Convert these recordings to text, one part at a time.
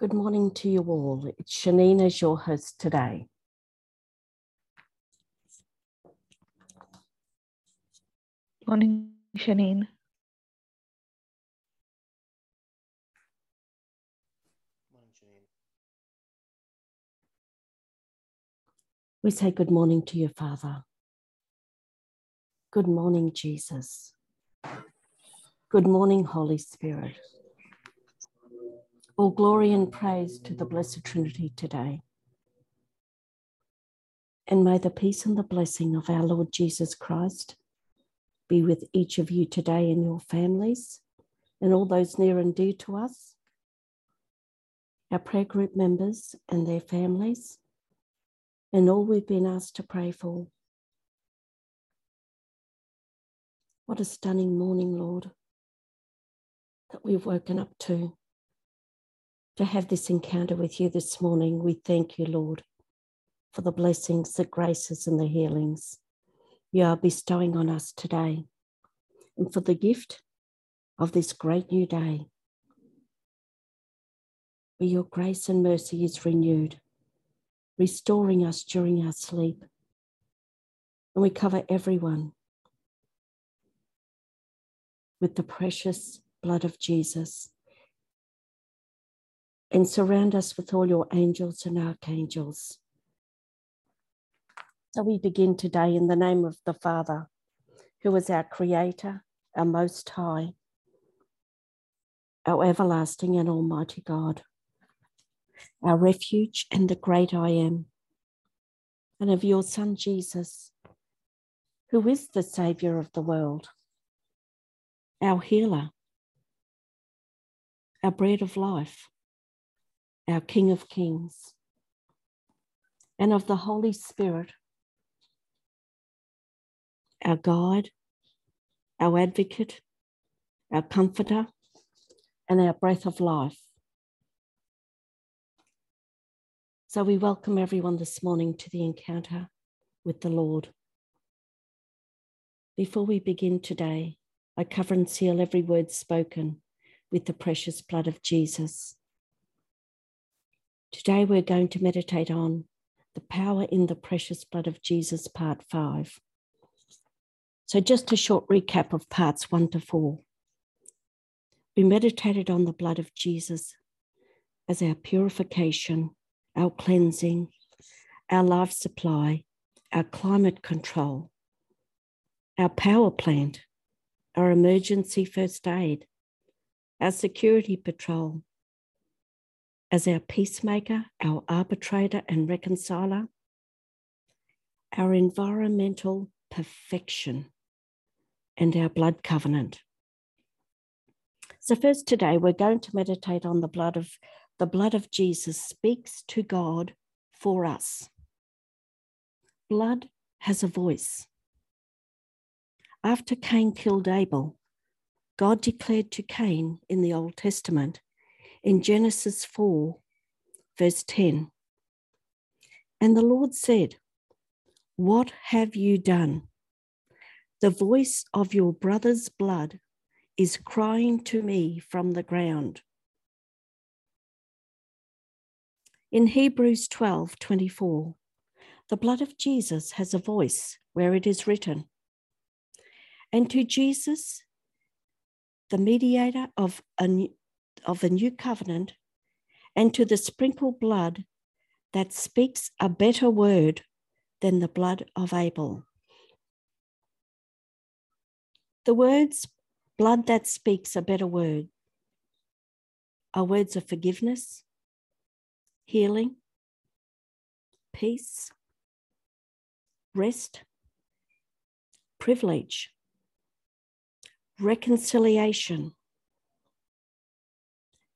Good morning to you all. It's Shanine as your host today. Morning, Shanine. We say good morning to your Father. Good morning, Jesus. Good morning, Holy Spirit. All glory and praise to the Blessed Trinity today. And may the peace and the blessing of our Lord Jesus Christ be with each of you today and your families and all those near and dear to us, our prayer group members and their families, and all we've been asked to pray for. What a stunning morning, Lord, that we've woken up to to have this encounter with you this morning. We thank you, Lord, for the blessings, the graces, and the healings you are bestowing on us today, and for the gift of this great new day, where your grace and mercy is renewed, restoring us during our sleep. And we cover everyone with the precious blood of Jesus and surround us with all your angels and archangels. So we begin today in the name of the Father, who is our Creator, our Most High, our everlasting and almighty God, our refuge and the great I am, and of your Son Jesus, who is the Saviour of the world, our healer, our bread of life our King of Kings, and of the Holy Spirit, our guide, our advocate, our comforter, and our breath of life. So we welcome everyone this morning to the encounter with the Lord. Before we begin today, I cover and seal every word spoken with the precious blood of Jesus. Today we're going to meditate on the power in the precious blood of Jesus, part five. So, just a short recap of parts one to four. We meditated on the blood of Jesus as our purification, our cleansing, our life supply, our climate control, our power plant, our emergency first aid, our security patrol, as our peacemaker, our arbitrator and reconciler, our environmental perfection, and our blood covenant. So, first today, we're going to meditate on the blood of the blood of Jesus speaks to God for us. Blood has a voice. After Cain killed Abel, God declared to Cain in the Old Testament in Genesis 4, verse 10. And the Lord said, What have you done? The voice of your brother's blood is crying to me from the ground. In Hebrews 12 24, the blood of Jesus has a voice where it is written, And to Jesus, the mediator of a of the new covenant and to the sprinkled blood that speaks a better word than the blood of Abel. The words blood that speaks a better word are words of forgiveness, healing, peace, rest, privilege, reconciliation,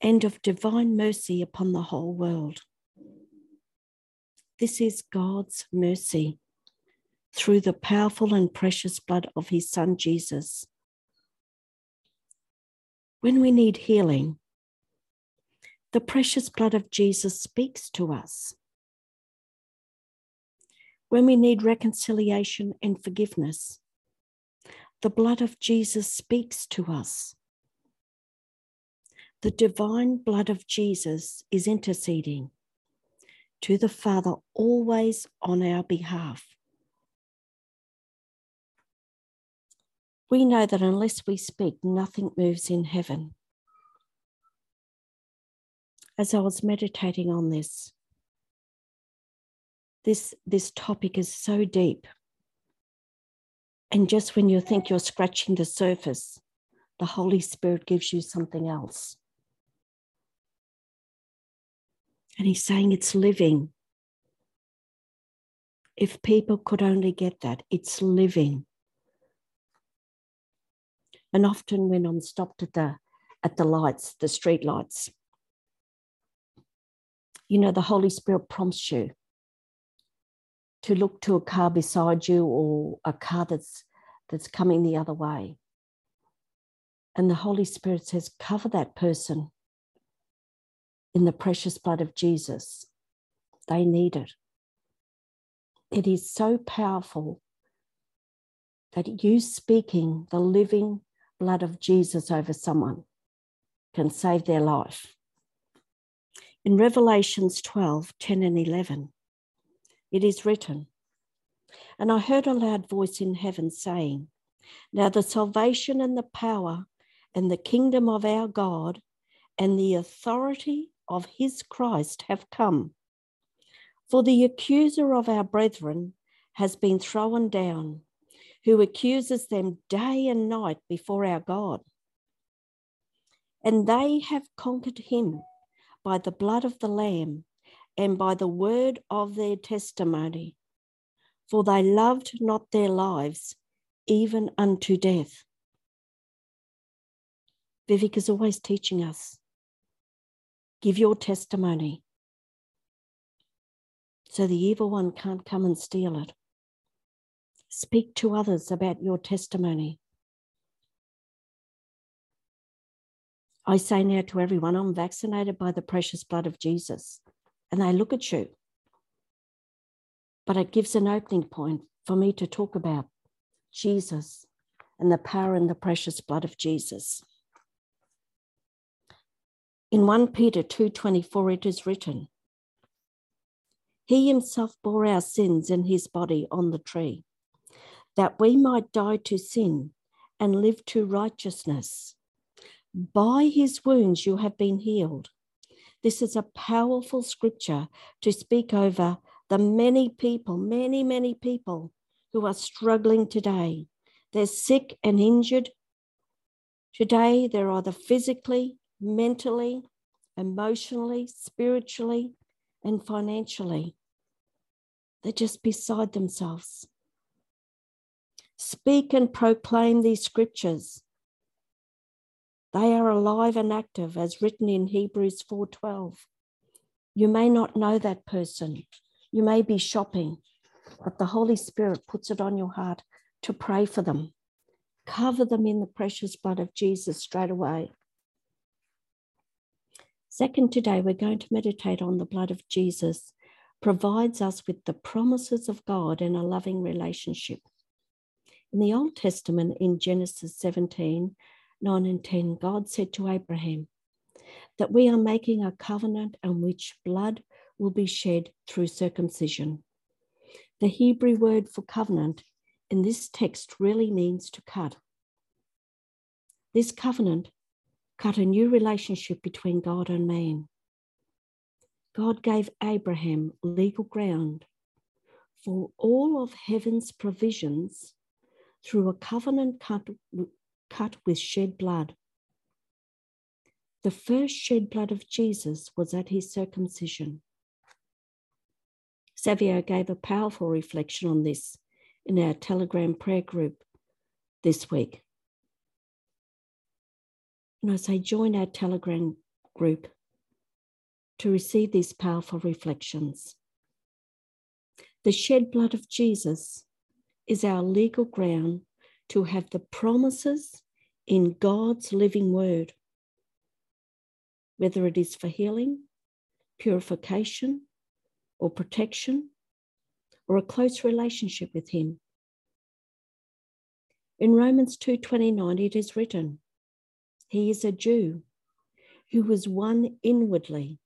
and of divine mercy upon the whole world. This is God's mercy through the powerful and precious blood of his son Jesus. When we need healing, the precious blood of Jesus speaks to us. When we need reconciliation and forgiveness, the blood of Jesus speaks to us. The divine blood of Jesus is interceding to the Father always on our behalf. We know that unless we speak, nothing moves in heaven. As I was meditating on this, this, this topic is so deep. And just when you think you're scratching the surface, the Holy Spirit gives you something else. And He's saying it's living. If people could only get that, it's living. And often when I'm stopped at the at the lights, the street lights, you know, the Holy Spirit prompts you to look to a car beside you or a car that's that's coming the other way. And the Holy Spirit says, cover that person in the precious blood of Jesus. They need it. It is so powerful that you speaking the living blood of Jesus over someone can save their life. In Revelations 12 10 and 11, it is written, And I heard a loud voice in heaven saying, Now the salvation and the power and the kingdom of our God and the authority of his Christ have come. For the accuser of our brethren has been thrown down, who accuses them day and night before our God. And they have conquered him by the blood of the Lamb and by the word of their testimony. For they loved not their lives even unto death. Vivek is always teaching us give your testimony so the evil one can't come and steal it. Speak to others about your testimony. I say now to everyone, I'm vaccinated by the precious blood of Jesus and they look at you. But it gives an opening point for me to talk about Jesus and the power and the precious blood of Jesus. In 1 Peter 2:24 it is written, He himself bore our sins in his body on the tree, that we might die to sin and live to righteousness. By his wounds you have been healed. This is a powerful scripture to speak over the many people, many, many people who are struggling today. They're sick and injured. Today, they're either physically, mentally, emotionally, spiritually, and financially. They're just beside themselves. Speak and proclaim these scriptures they are alive and active as written in Hebrews 4:12. You may not know that person. You may be shopping, but the Holy Spirit puts it on your heart to pray for them. Cover them in the precious blood of Jesus straight away. Second, today we're going to meditate on the blood of Jesus provides us with the promises of God in a loving relationship. In the Old Testament, in Genesis 17, 9 and 10, God said to Abraham that we are making a covenant on which blood will be shed through circumcision. The Hebrew word for covenant in this text really means to cut. This covenant cut a new relationship between God and man. God gave Abraham legal ground for all of heaven's provisions through a covenant cut cut with shed blood. The first shed blood of Jesus was at his circumcision. Savio gave a powerful reflection on this in our Telegram prayer group this week. And I say, join our Telegram group to receive these powerful reflections. The shed blood of Jesus is our legal ground to have the promises in God's living word, whether it is for healing, purification, or protection, or a close relationship with Him. In Romans 2:29 it is written, He is a Jew who was one inwardly.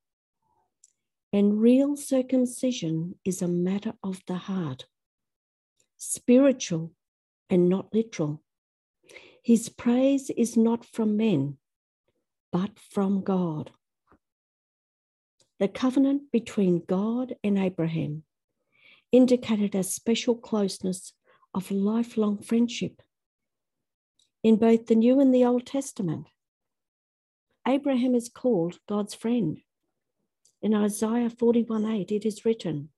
And real circumcision is a matter of the heart, spiritual and not literal. His praise is not from men, but from God. The covenant between God and Abraham indicated a special closeness of lifelong friendship in both the New and the Old Testament. Abraham is called God's friend. In Isaiah 41 8, it is written,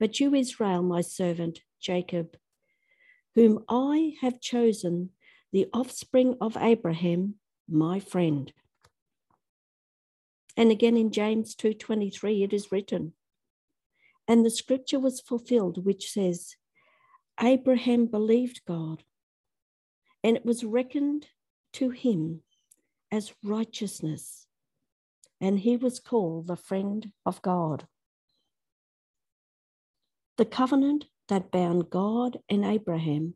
But you, Israel, my servant, Jacob, whom I have chosen, the offspring of Abraham, my friend. And again in James 2:23 it is written, and the scripture was fulfilled which says, Abraham believed God, and it was reckoned to him as righteousness, and he was called the friend of God. The covenant that bound God and Abraham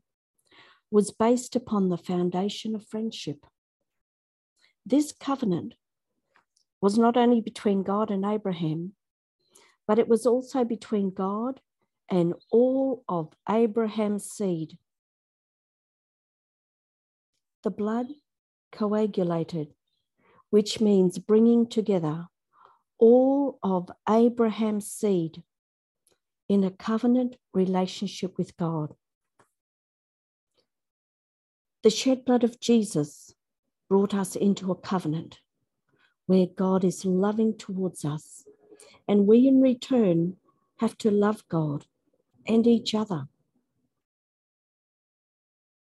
was based upon the foundation of friendship. This covenant was not only between God and Abraham, but it was also between God and all of Abraham's seed. The blood coagulated, which means bringing together all of Abraham's seed in a covenant relationship with God. The shed blood of Jesus brought us into a covenant where God is loving towards us, and we in return have to love God and each other.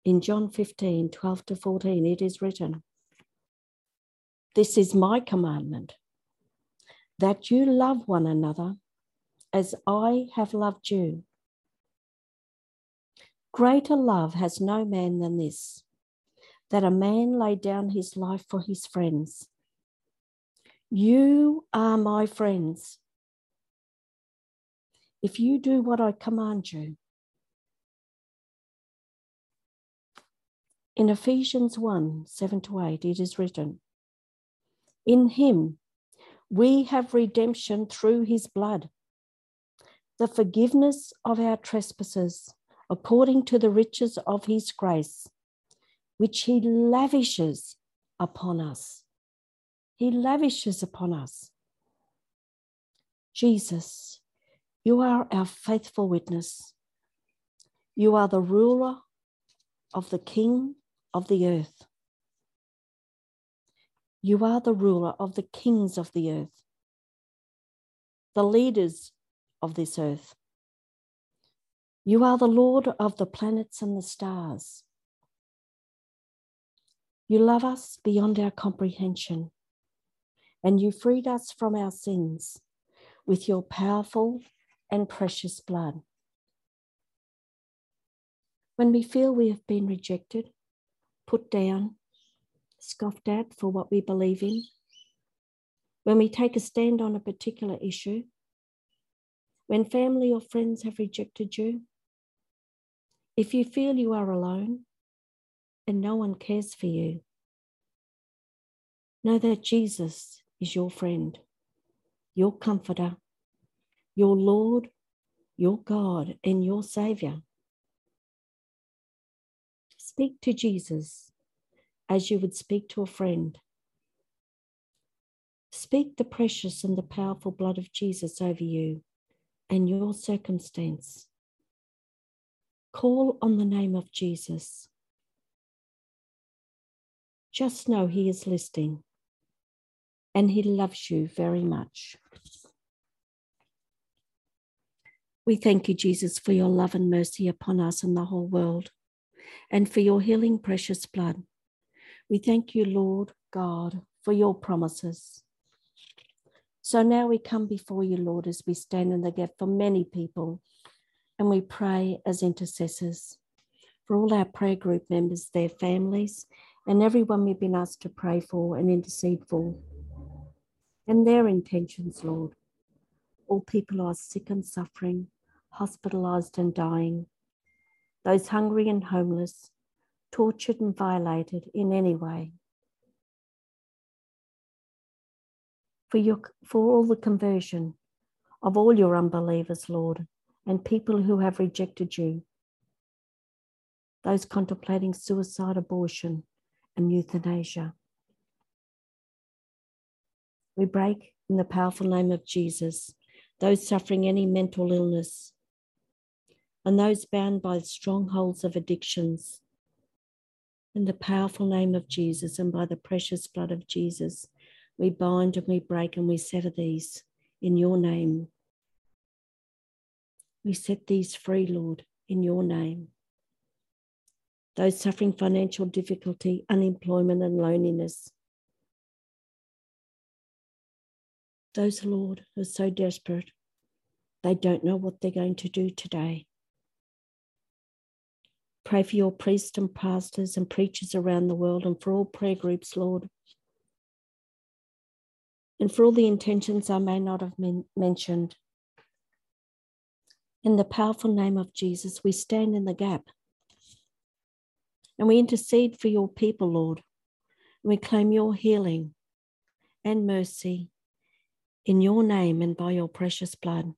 In John 15 12 to 14, it is written, This is my commandment, that you love one another as I have loved you. Greater love has no man than this, that a man lay down his life for his friends. You are my friends. If you do what I command you. In Ephesians 1 7 to 8, it is written, In him we have redemption through his blood the forgiveness of our trespasses according to the riches of his grace, which he lavishes upon us. He lavishes upon us. Jesus, you are our faithful witness. You are the ruler of the King of the earth. You are the ruler of the kings of the earth, the leaders of this earth. You are the Lord of the planets and the stars. You love us beyond our comprehension, and you freed us from our sins with your powerful and precious blood. When we feel we have been rejected, put down, scoffed at for what we believe in, when we take a stand on a particular issue, when family or friends have rejected you, if you feel you are alone and no one cares for you, know that Jesus is your friend, your comforter, your Lord, your God, and your Savior. Speak to Jesus as you would speak to a friend. Speak the precious and the powerful blood of Jesus over you and your circumstance. Call on the name of Jesus. Just know He is listening and He loves you very much. We thank you, Jesus, for your love and mercy upon us and the whole world, and for your healing precious blood. We thank you, Lord God, for your promises. So now we come before you, Lord, as we stand in the gap for many people and we pray as intercessors for all our prayer group members, their families, and everyone we've been asked to pray for and intercede for, and their intentions, Lord. All people who are sick and suffering, hospitalized and dying, those hungry and homeless, tortured and violated in any way. for, your, for all the conversion of all your unbelievers, Lord, and people who have rejected you, those contemplating suicide, abortion, and euthanasia. We break in the powerful name of Jesus those suffering any mental illness and those bound by strongholds of addictions. In the powerful name of Jesus and by the precious blood of Jesus, we bind and we break and we sever these in your name. We set these free, Lord, in your name. Those suffering financial difficulty, unemployment, and loneliness. Those, Lord, who are so desperate, they don't know what they're going to do today. Pray for your priests and pastors and preachers around the world and for all prayer groups, Lord. And for all the intentions I may not have men- mentioned. In the powerful name of Jesus, we stand in the gap and we intercede for your people, Lord. We claim your healing and mercy in your name and by your precious blood.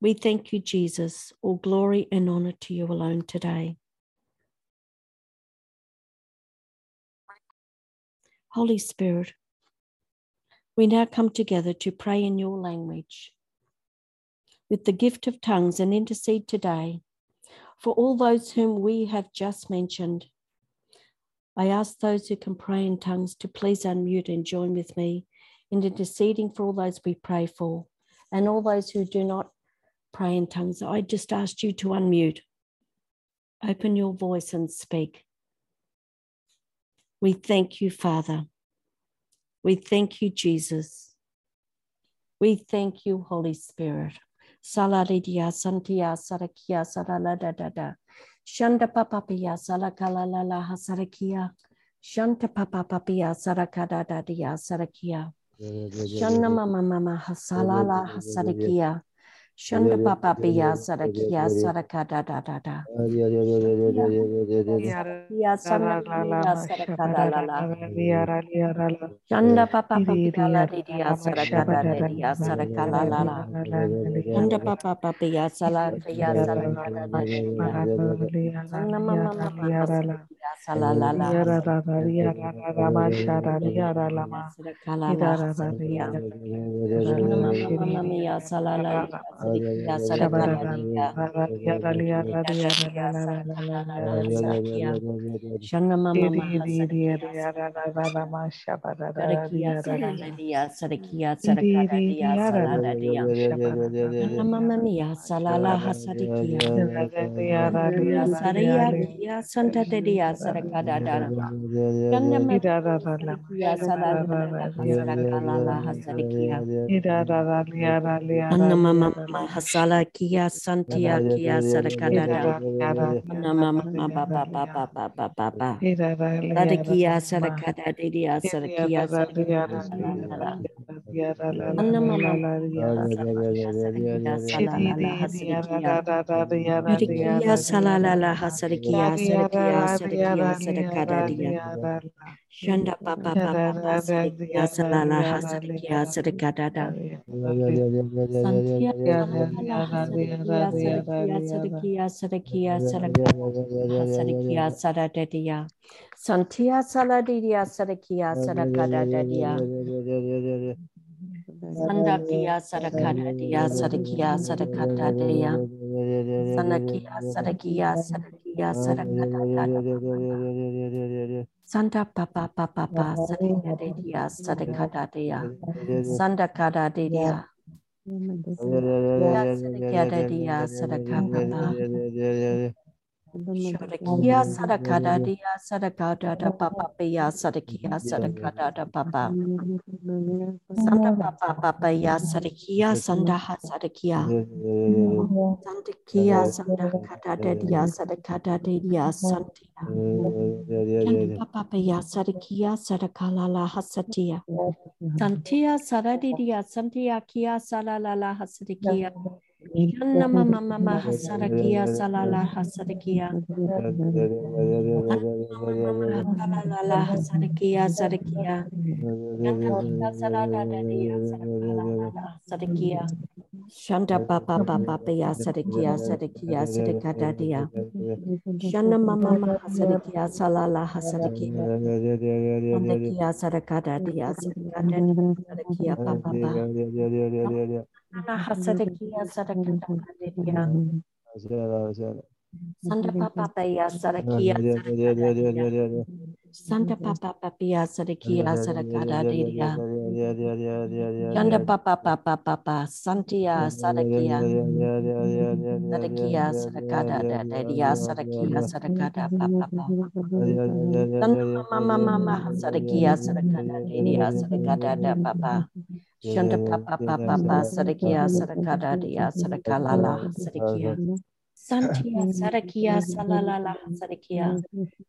We thank you, Jesus. All glory and honor to you alone today. Holy Spirit, we now come together to pray in your language with the gift of tongues and intercede today for all those whom we have just mentioned. I ask those who can pray in tongues to please unmute and join with me in interceding for all those we pray for and all those who do not pray in tongues. I just asked you to unmute, open your voice and speak. We thank you, Father. We thank you, Jesus. We thank you, Holy Spirit. Salaridia Santia Sarakia Sarala da da. Shanda papapia Salakala la Hasarakia. Shanta papapia Sarakada da dia Sarakia. Shana mama mama Hasalala Hasarakia. Shanda papa pia sarakia sarakada da da da. Shanda papa piya la di la la. Shanda papa piya sara Anna mama hasala kia santia kia sarakadada nama mama baba baba baba baba kia sarakada dia sarakia anna mama kia salala hasarikia sarakia sarakia sarakada dia Shanda Baba Baba Sadikia Salala Hasadikia Sadikadada Santia Sadikia Sadikia Sadadia Santia Saladidia Sadikia Sadakadadadia Sandakia Sadakadadia Sadikia Sadakadadia Sanakia Sadakia Sadakia Santa papa papa papa sadeka de dia sadeka da dia Santa kada de dia ya sadeka de dia sadeka papa Ya sadaka dia sadaka da da papa pe ya sadakia sadaka da da papa. Santa papa papa ya sadakia sanda ha sadakia. Sandakia sanda kada da dia sadaka da da dia santa. Kanda papa pe ya sadakia sadaka la la ha satia. Santia sadadi dia santia kia salala la ha. Ya. Mama mama hasarakia salala hasarakia. Salala hasarakia sarakia. Shanna salada dadia sarakala hasarakia. Shanda papa papa paya sarakia sarakia sarakada dia. Shanna mama mama hasarakia salala hasarakia. Sarakia sarakada dia sarakada sarakia papa papa. Nana hasarakia sarakada dia. Sanda papa paya sarakia sarakada dia. Santa Papa Papia Sadakia Sadakada Didia. Yanda Papa Papa Papa Santia Sadakia Sadakia Sadakada Didia Sadakia Sadakada Papa Santa Mama Mama Sadakia Sadakada Didia Sadakada da Papa. Shanda Papa Papa Papa Sadakia Sadakada Dia Sadakalala Sadakia. Santia Sadakia Salalala Sadakia.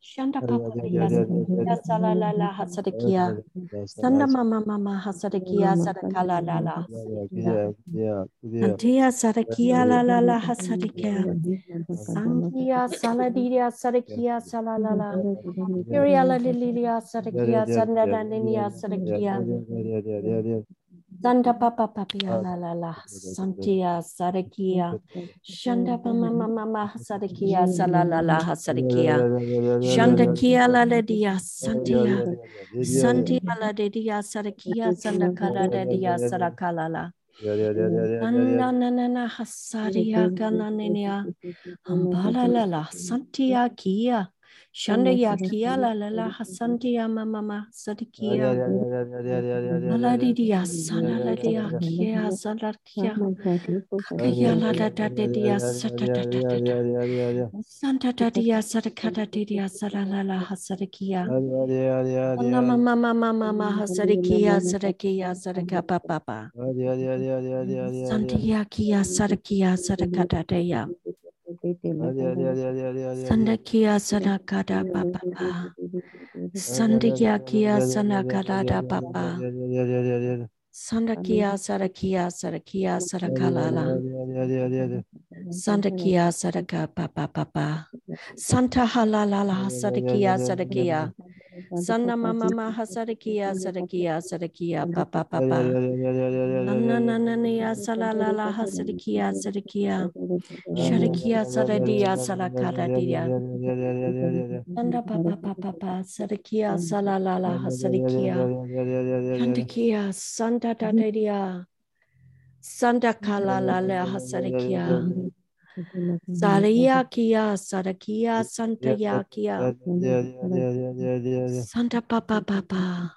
Shanda Papa Pia Sadakia Salalala Sadakia. Sanda Mama Mama Hasadakia Sadakala Lala. Santia Sadakia Lalala Hasadakia. Santia Saladidia Sadakia Salalala. Iriala Lilia Sadakia Sandaninia Sadakia. Santa Papa Papia La La La Santia Sadakia Shanda Mama Mama Sadakia Salalala Hasadakia Shanda Kia La Dia Santia Santia La Dia Sadakia Sandakara Dia Sadakalala Anna Nana Hasaria Ganania Ambala La La Santia Kia Shanda ya kia la la la hasantia mama mama sadikia aladidia sana la dia kia sana kia kaya la da da da dia sata da da da da santa da dia sadakata dia sara la la hasadikia Anna mama mama mama hasadikia sadakia sadaka papa papa santia kia sadakia sadakata dia Sandakia sanakada papa. Sandakia kia sanakada da papa. Sandakia sarakia sarakia sarakalala. Sandakia saraka papa papa. Santa halalala sadakia sadakia. Sanna mama maha sadakia sadakia sadakia papa papa. Nanna nanania salalala hasadakia sadakia. Shadakia sadadia salakada dia. Sanda papa papa papa sadakia salalala hasadakia. Shandakia santa tadadia. Santa kalalala hasadakia. Saria kia sadakia santa yakia. Santa papa papa.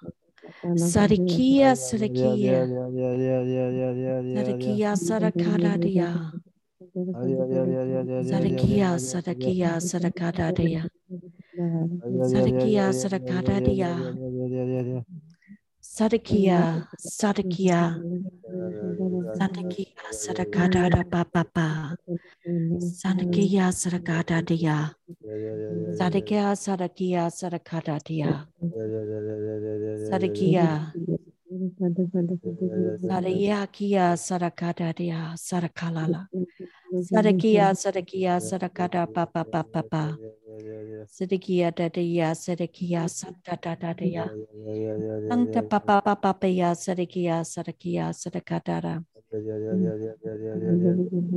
Sarikia sarakia. Sarakia sarakada dia. Sarakia sarakia sarakada dia. Sarakada dia. Sadakia, Sadakia, Sadakia, Sadakada da papa, Sadakia, Sadakada dia, Sadakia, Sadakia, Sadakada dia, Sadakia, Sadakia, Sadakada dia, Sadakalala, Sadakia, Sadakia, Sadakada papa papa. Sadakia dadaya sadakia santa dadaya santa papa papa paya sadakia sadakia sadakadara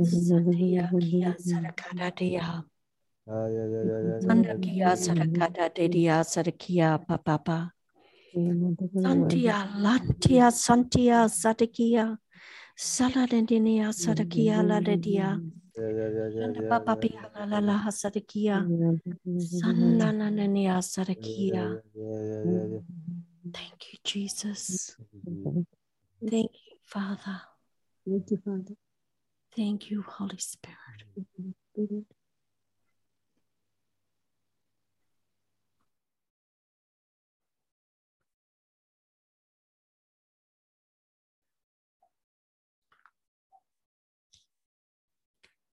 Santia kia sadakada dia Sandakia sadakada dia sadakia papa Santia lantia santia sadakia Saladenia sadakia ladadia Santa papa pia la la Thank you, Jesus. Thank you, Father. Thank you, Father. Thank you, Holy Spirit.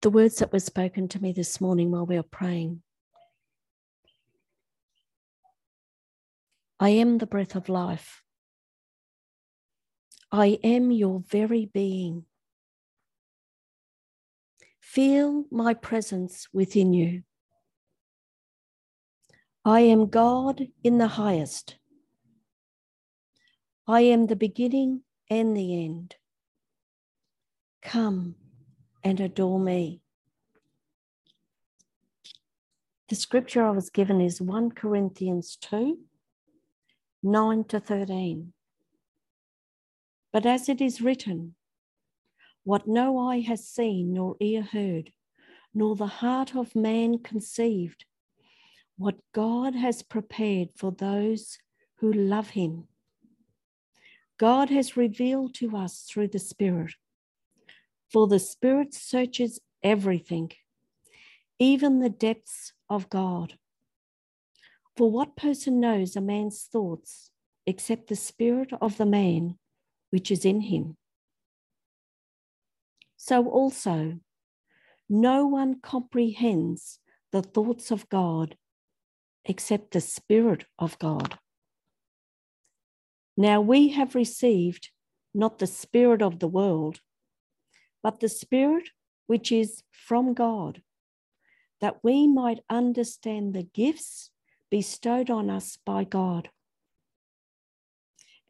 The words that were spoken to me this morning while we were praying I am the breath of life. I am your very being. Feel my presence within you. I am God in the highest. I am the beginning and the end. Come and adore me. The scripture I was given is 1 Corinthians 2 9 to 13. But as it is written, what no eye has seen, nor ear heard, nor the heart of man conceived, what God has prepared for those who love him. God has revealed to us through the Spirit. For the Spirit searches everything, even the depths of God. For what person knows a man's thoughts except the spirit of the man which is in him? So also, no one comprehends the thoughts of God except the Spirit of God. Now we have received not the Spirit of the world, but the Spirit which is from God that we might understand the gifts bestowed on us by God.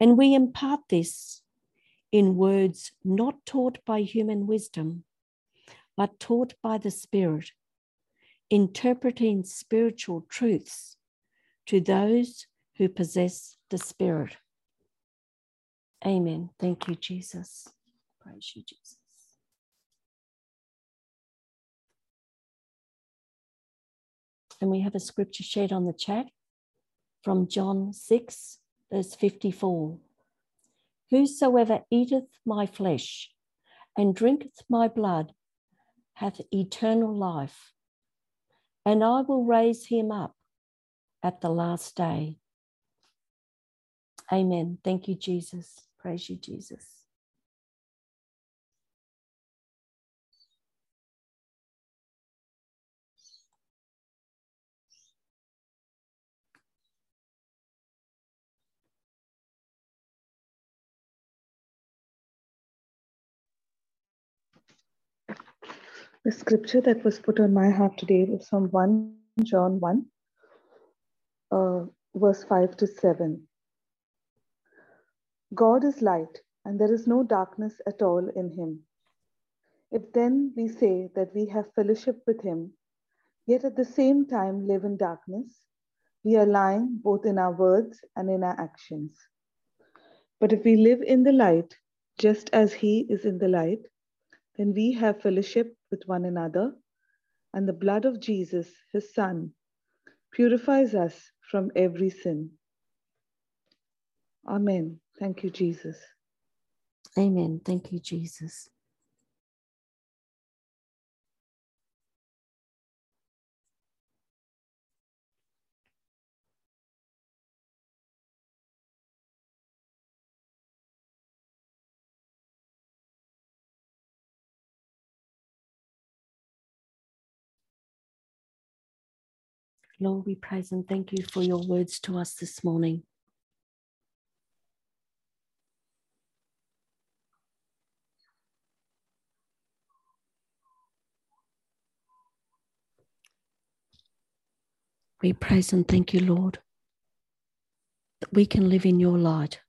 And we impart this in words not taught by human wisdom, but taught by the Spirit, interpreting spiritual truths to those who possess the Spirit. Amen. Thank you, Jesus. Praise you, Jesus. And we have a scripture shared on the chat from John 6, verse 54. Whosoever eateth my flesh and drinketh my blood hath eternal life, and I will raise him up at the last day. Amen. Thank you, Jesus. Praise you, Jesus. The scripture that was put on my heart today was from 1 John 1, uh, verse 5 to 7. God is light, and there is no darkness at all in him. If then we say that we have fellowship with him, yet at the same time live in darkness, we are lying both in our words and in our actions. But if we live in the light, just as he is in the light, then we have fellowship with one another, and the blood of Jesus, his Son, purifies us from every sin. Amen. Thank you, Jesus. Amen. Thank you, Jesus. Lord, we praise and thank you for your words to us this morning. We praise and thank you, Lord, that we can live in your light.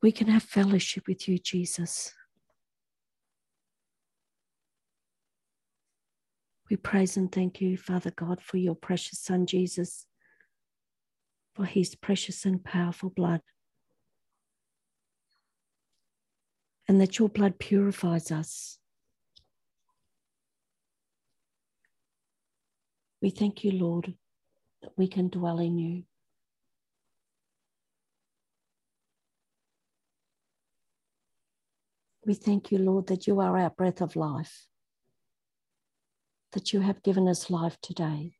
We can have fellowship with you, Jesus. We praise and thank you, Father God, for your precious Son, Jesus, for his precious and powerful blood. And that your blood purifies us. We thank you, Lord, that we can dwell in you. We thank you, Lord, that you are our breath of life that you have given us life today.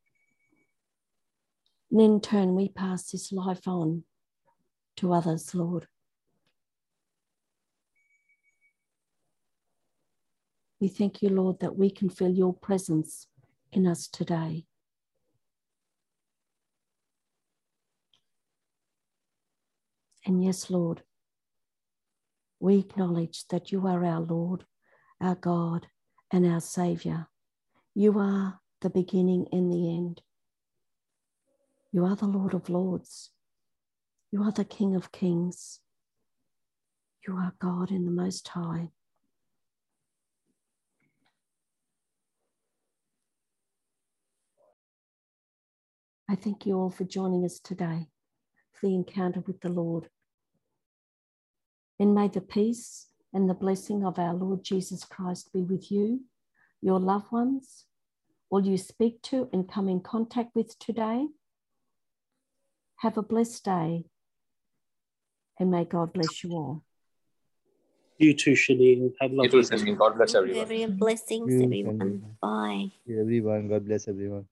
And in turn, we pass this life on to others, Lord. We thank you, Lord, that we can feel your presence in us today. And yes, Lord, we acknowledge that you are our Lord, our God and our Savior. You are the beginning and the end. You are the Lord of Lords. You are the King of Kings. You are God in the Most High. I thank you all for joining us today for the encounter with the Lord. And may the peace and the blessing of our Lord Jesus Christ be with you, your loved ones, all you speak to and come in contact with today. Have a blessed day and may God bless you all. You too, Shanine. Have a You lovely too, Cindy. God bless everyone. Very blessings, everyone. Bye. everyone. God bless everyone.